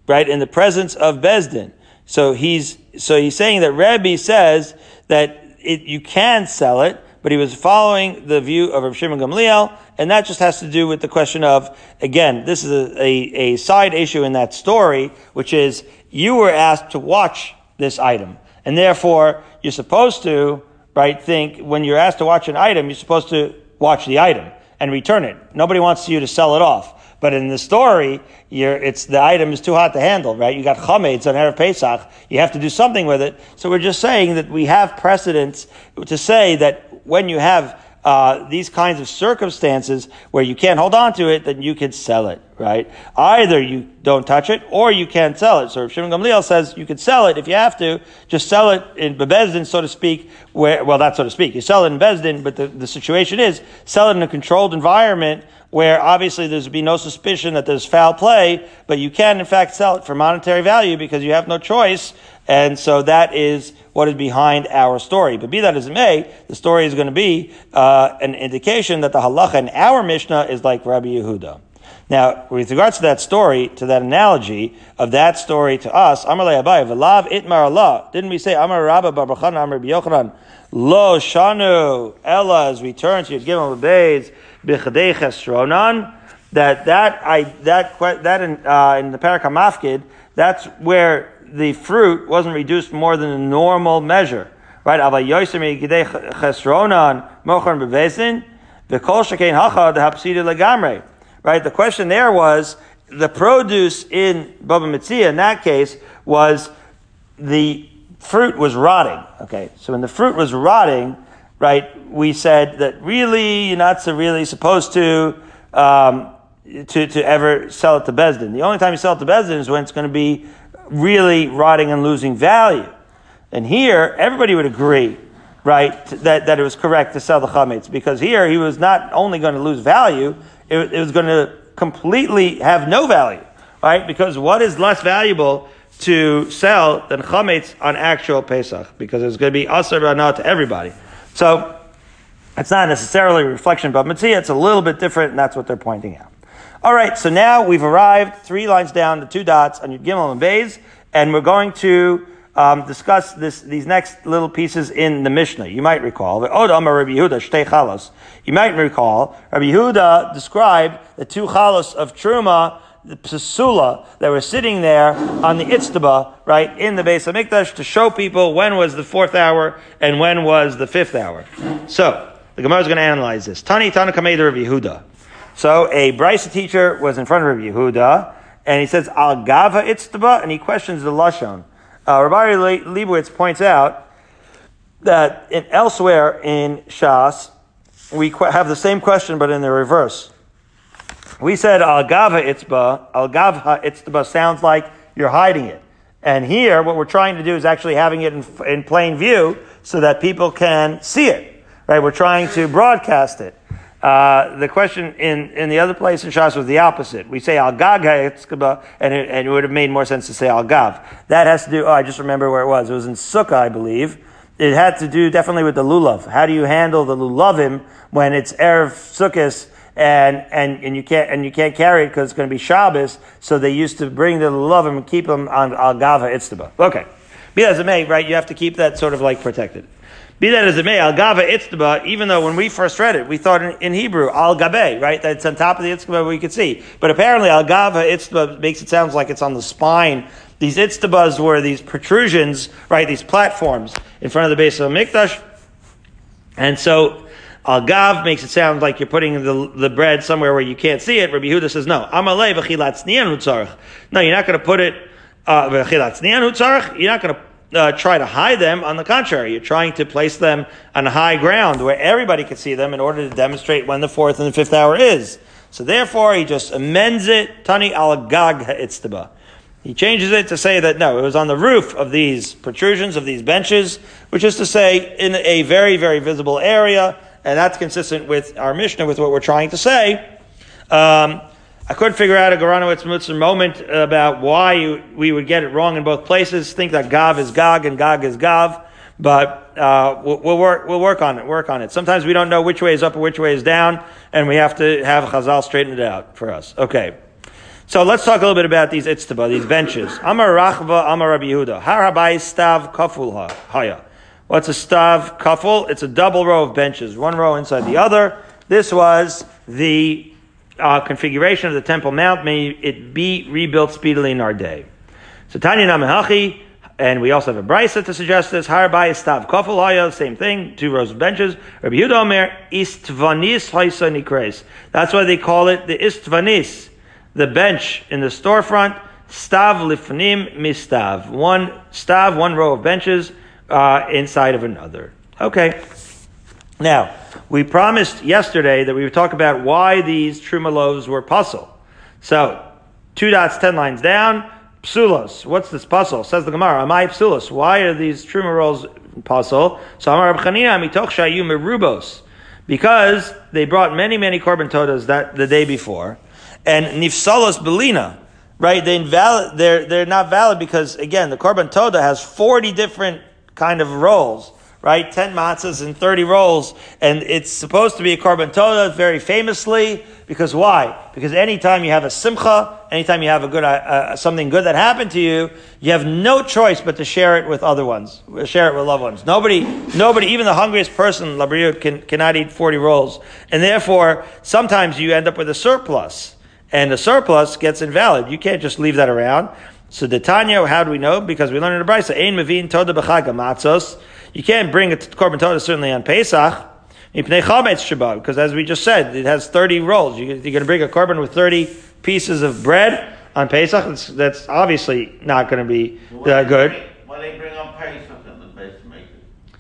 right, in the presence of Bezdin. So he's, so he's saying that Rebbe says that it, you can sell it, but he was following the view of Rav Shimon Gamliel, and that just has to do with the question of, again, this is a, a, a side issue in that story, which is you were asked to watch this item, and therefore you're supposed to, right, think when you're asked to watch an item, you're supposed to watch the item and return it. Nobody wants you to sell it off. But in the story, it's the item is too hot to handle, right? You got chametz on erev Pesach. You have to do something with it. So we're just saying that we have precedents to say that when you have uh, these kinds of circumstances where you can't hold on to it, then you can sell it, right? Either you don't touch it or you can't sell it. So Shimon Gamliel says you could sell it if you have to, just sell it in Bezdin, so to speak, where, well, not so to speak. You sell it in Bezdin, but the, the situation is sell it in a controlled environment where obviously there's be no suspicion that there's foul play, but you can in fact sell it for monetary value because you have no choice. And so that is what is behind our story. But be that as it may, the story is going to be uh, an indication that the halacha in our Mishnah is like Rabbi Yehuda. Now, with regards to that story, to that analogy of that story to us, Amar Abai, V'lav itmar Allah. Didn't we say Amar Rabba Barbachan Amar Yochanan, Lo Shanu Ella as we turn to Gimel Beis B'chadei Chesronan? That that I that that in, uh, in the Parak that's where the fruit wasn't reduced more than a normal measure, right? Right. The question there was the produce in Baba Metzia in that case was the fruit was rotting. Okay, so when the fruit was rotting, right, we said that really you're not so really supposed to. Um, to, to ever sell it to Besdin. The only time you sell it to Besdin is when it's going to be really rotting and losing value. And here, everybody would agree, right, that, that it was correct to sell the chametz because here he was not only going to lose value, it, it was going to completely have no value, right? Because what is less valuable to sell than chametz on actual Pesach? Because it's going to be asar not to everybody. So it's not necessarily a reflection but Mitzvah, it's a little bit different, and that's what they're pointing out. All right, so now we've arrived three lines down, the two dots on your Gimel and Bays, and we're going to um, discuss this, these next little pieces in the Mishnah. You might recall, Rabbi Yehuda, You might recall, Rabbi Yehuda described the two chalos of Truma, the Psula, that were sitting there on the Itztaba, right, in the Beis HaMikdash to show people when was the fourth hour and when was the fifth hour. So, the Gemara is going to analyze this. Tani Tana Kameda Rabbi Yehuda. So a Brisa teacher was in front of Rabbi Yehuda, and he says, Al Gava Itztaba, and he questions the Lashon. Uh, Rabbi Leibowitz points out that in, elsewhere in Shas, we qu- have the same question, but in the reverse. We said Al Gava Itzba, Al Gava Itztaba sounds like you're hiding it. And here, what we're trying to do is actually having it in, in plain view so that people can see it. Right? We're trying to broadcast it. Uh, the question in, in the other place in Shas was the opposite. We say al gag and it, and it would have made more sense to say al gav. That has to do. Oh, I just remember where it was. It was in Sukkah, I believe. It had to do definitely with the lulav. How do you handle the lulavim when it's erev sukkahs and and and you can't and you can't carry it because it's going to be Shabbos? So they used to bring the lulavim and keep them on al gava itztaba. Okay, be as it may, right? You have to keep that sort of like protected. Be that as it may, al gava itztaba, even though when we first read it, we thought in, in Hebrew, al gabe, right? That's on top of the itztaba we could see. But apparently al gava itztaba makes it sound like it's on the spine. These itztabas were these protrusions, right? These platforms in front of the base of a mikdash. And so, al gav makes it sound like you're putting the, the bread somewhere where you can't see it. Rabbi Huda says, no. Amalei v'chilat No, you're not going to put it, uh, you're not going to uh, try to hide them. On the contrary, you're trying to place them on high ground where everybody can see them in order to demonstrate when the fourth and the fifth hour is. So therefore, he just amends it, Tani al gag ha'itzdaba. He changes it to say that no, it was on the roof of these protrusions, of these benches, which is to say in a very, very visible area, and that's consistent with our Mishnah, with what we're trying to say. Um, I couldn't figure out a Goranowitz Mitzvah moment about why you, we would get it wrong in both places. Think that Gav is Gog and Gog is Gav, but uh, we'll, we'll, work. We'll work on it. Work on it. Sometimes we don't know which way is up or which way is down, and we have to have Chazal straighten it out for us. Okay. So let's talk a little bit about these itztaba, these benches. Amar Rachva, Amar Rabbi Yehuda. Harabai stav kaful haya. What's a stav kaful? It's a double row of benches, one row inside the other. This was the uh, configuration of the Temple Mount, may it be rebuilt speedily in our day. So Tanya Namahachi, and we also have a brisa to suggest this. Harbai stav kofel same thing, two rows of benches. Rabbi Yehuda Omer istvanis haisa nikres. That's why they call it the istvanis, the bench in the storefront. Stav lifnim mistav, one stav, one row of benches uh, inside of another. Okay. Now, we promised yesterday that we would talk about why these truma loaves were pasul. So, two dots, ten lines down, psulos. What's this pasul? Says the Gemara, am I psulos. Why are these truma rolls puzzle? So, Amar Chanina, mitoch shayu merubos. Because they brought many, many korban todas that the day before. And nifsalos belina. Right? They invalid, they're, they're not valid because, again, the korban toda has 40 different kind of rolls right? 10 matzahs and 30 rolls. And it's supposed to be a korban toda very famously. Because why? Because anytime you have a simcha, anytime you have a good, uh, uh, something good that happened to you, you have no choice but to share it with other ones, share it with loved ones. Nobody, nobody, even the hungriest person, Labriut, can, cannot eat 40 rolls. And therefore, sometimes you end up with a surplus. And the surplus gets invalid. You can't just leave that around. So the Tanya, how do we know? Because we learned in the Brisa, Ein Mavin Toda B'Chag Matzos. You can't bring a korban toda certainly on Pesach. Because as we just said, it has 30 rolls. You're going to bring a korban with 30 pieces of bread on Pesach. That's, that's obviously not going to be uh, good. Why they bring on Pesach in the base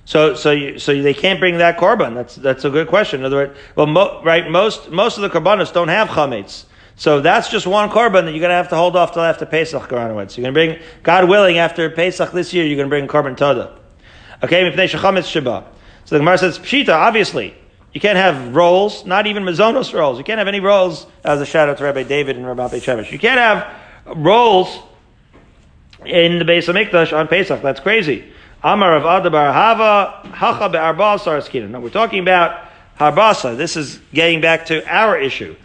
So, so, you, so they can't bring that korban. That's that's a good question. In other words, well, mo, right, most most of the korbanos don't have chametz. So that's just one korban that you're going to have to hold off till after Pesach, Garanowitz. You're going to bring, God willing, after Pesach this year, you're going to bring korban toda. Okay, mipnei shechametz sheba. So the Gemara says, pshita, obviously, you can't have rolls, not even mazonos rolls. You can't have any rolls, as a shout out to Rabbi David and Rabbi Shemesh. You can't have rolls in the Beis HaMikdash on Pesach. That's crazy. Amar of Adabar Hava, Hacha be'arba saraskina. No, we're talking about Harbasa. This is getting back to our issue.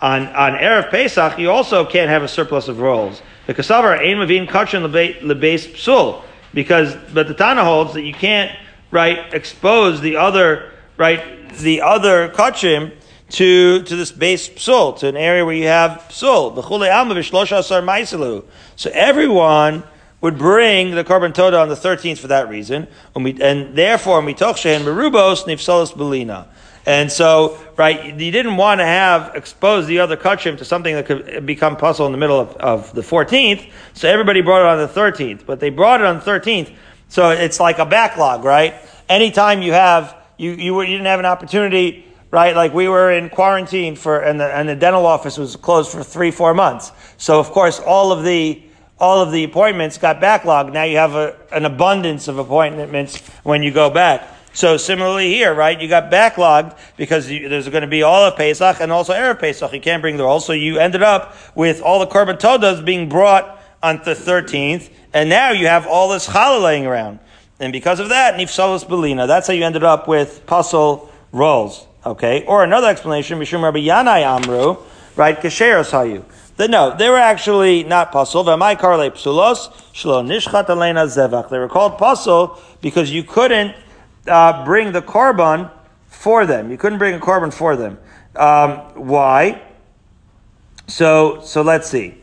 On, on Erev Pesach, you also can't have a surplus of rolls. The Kasavar, Ein Mavin Kachin Lebase Psul because but the Tana holds that you can't right expose the other right the other kachim to to this base psul to an area where you have psul. So everyone would bring the korban toda on the 13th for that reason, and, therefore mitoch shehen merubos nifsalos belina. And so, right, you didn't want to have exposed the other kachim to something that could become pasul in the middle of, of the 14th. So everybody brought it on the 13th, but they brought it on the 13th. So it's like a backlog, right? Anytime you have, you, you, you didn't have an opportunity, right? Like we were in quarantine for, and the, and the dental office was closed for three, four months. So of course, all of the, all of the appointments got backlogged. Now you have a, an abundance of appointments when you go back. So similarly here, right? You got backlogged because you, there's going to be all of Pesach and also Erev Pesach. You can't bring the all. So you ended up with all the korban todas being brought on the 13th. And now you have all this challah laying around. And because of that, nifsalos belina. That's how you ended up with pasul rolls. Okay? Or another explanation, Mishum Rabbi Yanai Amru, right? Kesheros hayu. That no, they were actually not pasul. V'amai karle psulos, shlo nishchat alena zevach. They were called pasul because you couldn't uh, bring the korban for them. You couldn't bring a korban for them. Um, why? So, so let's see.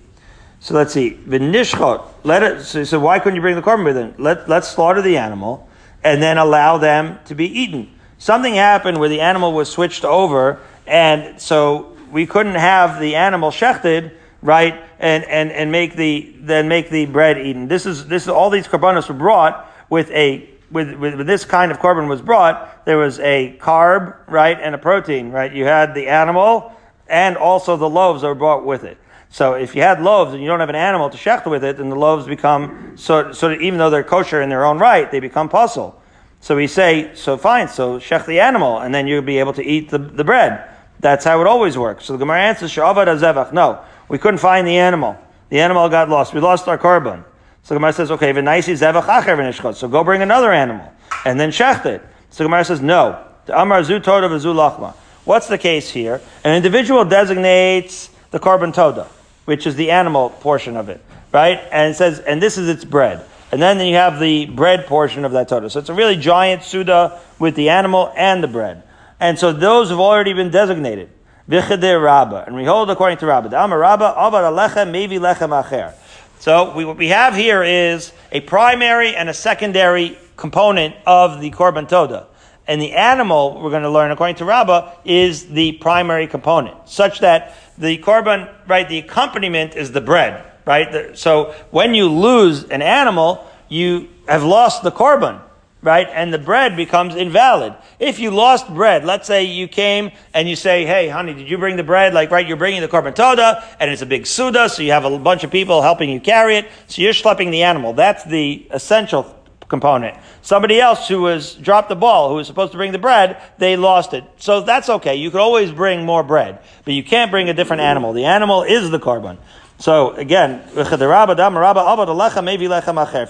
So let's see. V'nishchot. Let it. So, so why couldn't you bring the korban with them? Let let's slaughter the animal and then allow them to be eaten. Something happened where the animal was switched over, and so we couldn't have the animal shechted, right? And and and make the then make the bread eaten. This is this is all these korbanos were brought with a with, with, with, this kind of korban was brought, there was a carb, right, and a protein, right? You had the animal and also the loaves that were brought with it. So if you had loaves and you don't have an animal to shecht with it, then the loaves become, so, so even though they're kosher in their own right, they become pasul. So we say, so fine, so shech the animal, and then you'll be able to eat the, the bread. That's how it always works. So the Gemara answers, Sha'avad azevach. No, we couldn't find the animal. The animal got lost. We lost our korban. So Gemara says, okay, v'naisi zevach acher v'nishchot. So go bring another animal and then shecht it. So Gemara says, no. The Amar zu toda v'zu lachma. What's the case here? An individual designates the korban toda, which is the animal portion of it, right? And it says, and this is its bread. And then you have the bread portion of that toda. So it's a really giant suda with the animal and the bread. And so those have already been designated. Rabba. And we hold according to rabba. The Amar rabba, avad alechem, mevi lechem acher. So we, what we have here is a primary and a secondary component of the korban toda. And the animal, we're going to learn according to Rabbah, is the primary component, such that the korban, right, the accompaniment is the bread, right? So when you lose an animal, you have lost the korban. Right? And the bread becomes invalid. If you lost bread, let's say you came and you say, hey, honey, did you bring the bread? Like, right, you're bringing the korban toda, and it's a big suda, so you have a bunch of people helping you carry it, so you're schlepping the animal. That's the essential component. Somebody else who was dropped the ball, who was supposed to bring the bread, they lost it. So that's okay. You could always bring more bread, but you can't bring a different animal. The animal is the korban. So again, if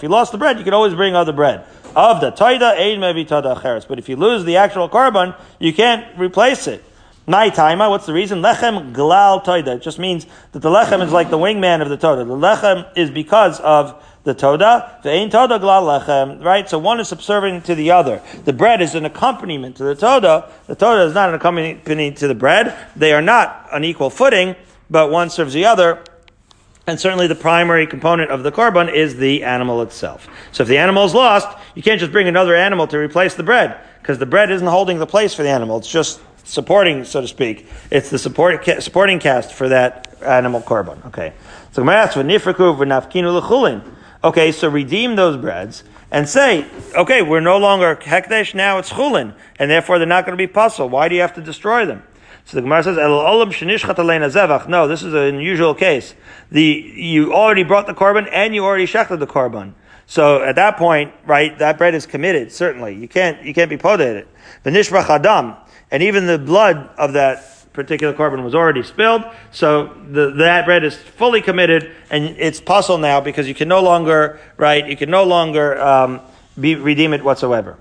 you lost the bread, you could always bring other bread. Of the taida, aid maybe tada acheres. But if you lose the actual korban, you can't replace it. My taima, what's the reason? Lechem glal toida. It just means that the lechem is like the wingman of the toda. The lechem is because of the toda. The ain toda glal lechem. Right? So one is subservient to the other. The bread is an accompaniment to the toda. The toda is not an accompaniment to the bread. They are not on equal footing, but one serves the other. And certainly the primary component of the korban is the animal itself. So if the animal is lost, you can't just bring another animal to replace the bread, because the bread isn't holding the place for the animal. It's just supporting, so to speak. It's the support, supporting cast for that animal korban. Okay. So Okay, so redeem those breads and say, okay, we're no longer hekdesh, now it's chulin, and therefore they're not going to be pasul. Why do you have to destroy them? So the Gemara says, zevach. No, this is an unusual case. The, you already brought the korban and you already shechted the korban. So at that point, right, that bread is committed, certainly. You can't, you can't be podated. The nishbach adam, and even the blood of that particular korban was already spilled, so the, that bread is fully committed, and it's pasul now because you can no longer, right, you can no longer um, be, redeem it whatsoever.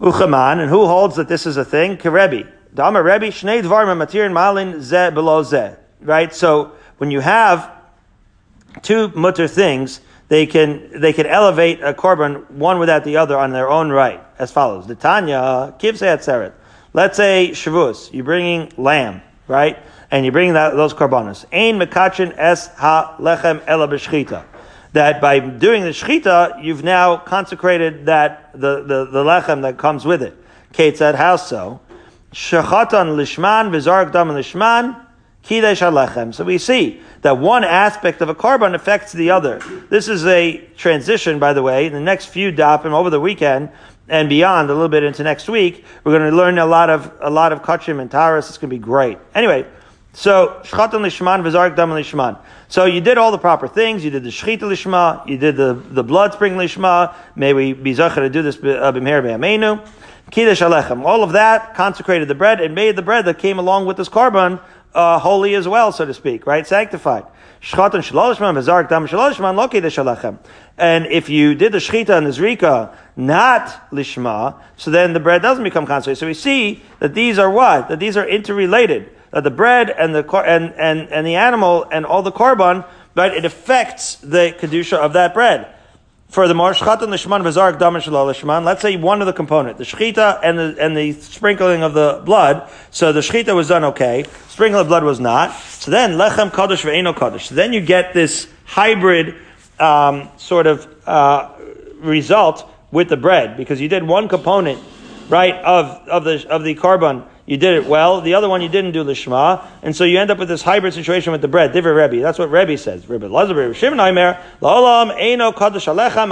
Uchaman, and who holds that this is a thing? Karebi. Dama Rebbe, Shnei Dvar Matir Malin Ze below Ze. Right? So when you have two mutter things, they can they can elevate a korban one without the other on their own right, as follows. The Tanya Kivse Atzeret. Let's say Shavus, you're bringing lamb, right? And you're bringing that, those korbanos. Ein mekachin es ha lechem ela b'shchita. That by doing the shchita, you've now consecrated that the, the, the lechem that comes with it. Kate said, how so? Shechatan lishman v'zark dam lishman kidesh alechem. So we see that one aspect of a korban affects the other. This is a transition, by the way. In the next few dapim over the weekend and beyond, a little bit into next week, we're going to learn a lot of a lot of kachim and taras. It's going to be great. Anyway, so shchatan lishman v'zark dam lishman. So you did all the proper things. You did the shchita lishma. You did the the blood spring lishma. May we be zachar to do this uh, b'mher be'amenu. Kiddush Alechem. All of that consecrated the bread and made the bread that came along with this korban uh, holy as well, so to speak, right? Sanctified. And if you did the shchita and the zrika, not lishma, so then the bread doesn't become consecrated. So we see that these are what? That these are interrelated. That the bread and the and and and the animal and all the korban, right? It affects the kedusha of that bread. Furthermore, shchata lishman v'zark dam lishman. Let's say one of the component, the shchita and the and the sprinkling of the blood. So the shchita was done okay. Sprinkling of blood was not. So then lechem kadosh ve'eno kaddish. So then you get this hybrid um, sort of uh, result with the bread because you did one component right of of the of the korban you did it well. The other one you didn't do the Shema, and so you end up with this hybrid situation with the bread. Divrei Rebbe. That's what Rebbe says. Rebbe Lazar, Rebbe Shimon Aimer, La'olam eino kadosh alecha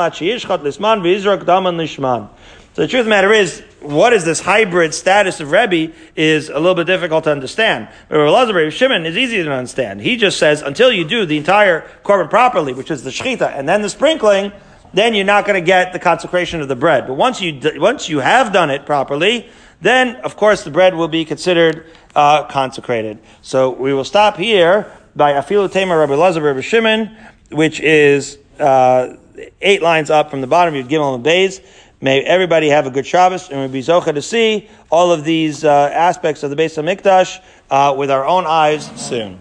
lisman v'izrak daman lishman. So the truth of the matter is, what is this hybrid status of Rebbe is a little bit difficult to understand. Rebbe Lazar, Rebbe Shimon is easy to understand. He just says, until you do the entire korban properly, which is the shechita, and then the sprinkling, then you're not going to get the consecration of the bread. But once you, once you have done it properly, then of course the bread will be considered uh, consecrated. So we will stop here by Afilu Tema Rabbi Lazar Rabbi Shimon, which is uh, eight lines up from the bottom of Gimel and Bays. May everybody have a good Shabbos, and we'll be zocha to see all of these uh, aspects of the Beis Hamikdash uh, with our own eyes soon.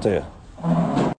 To you.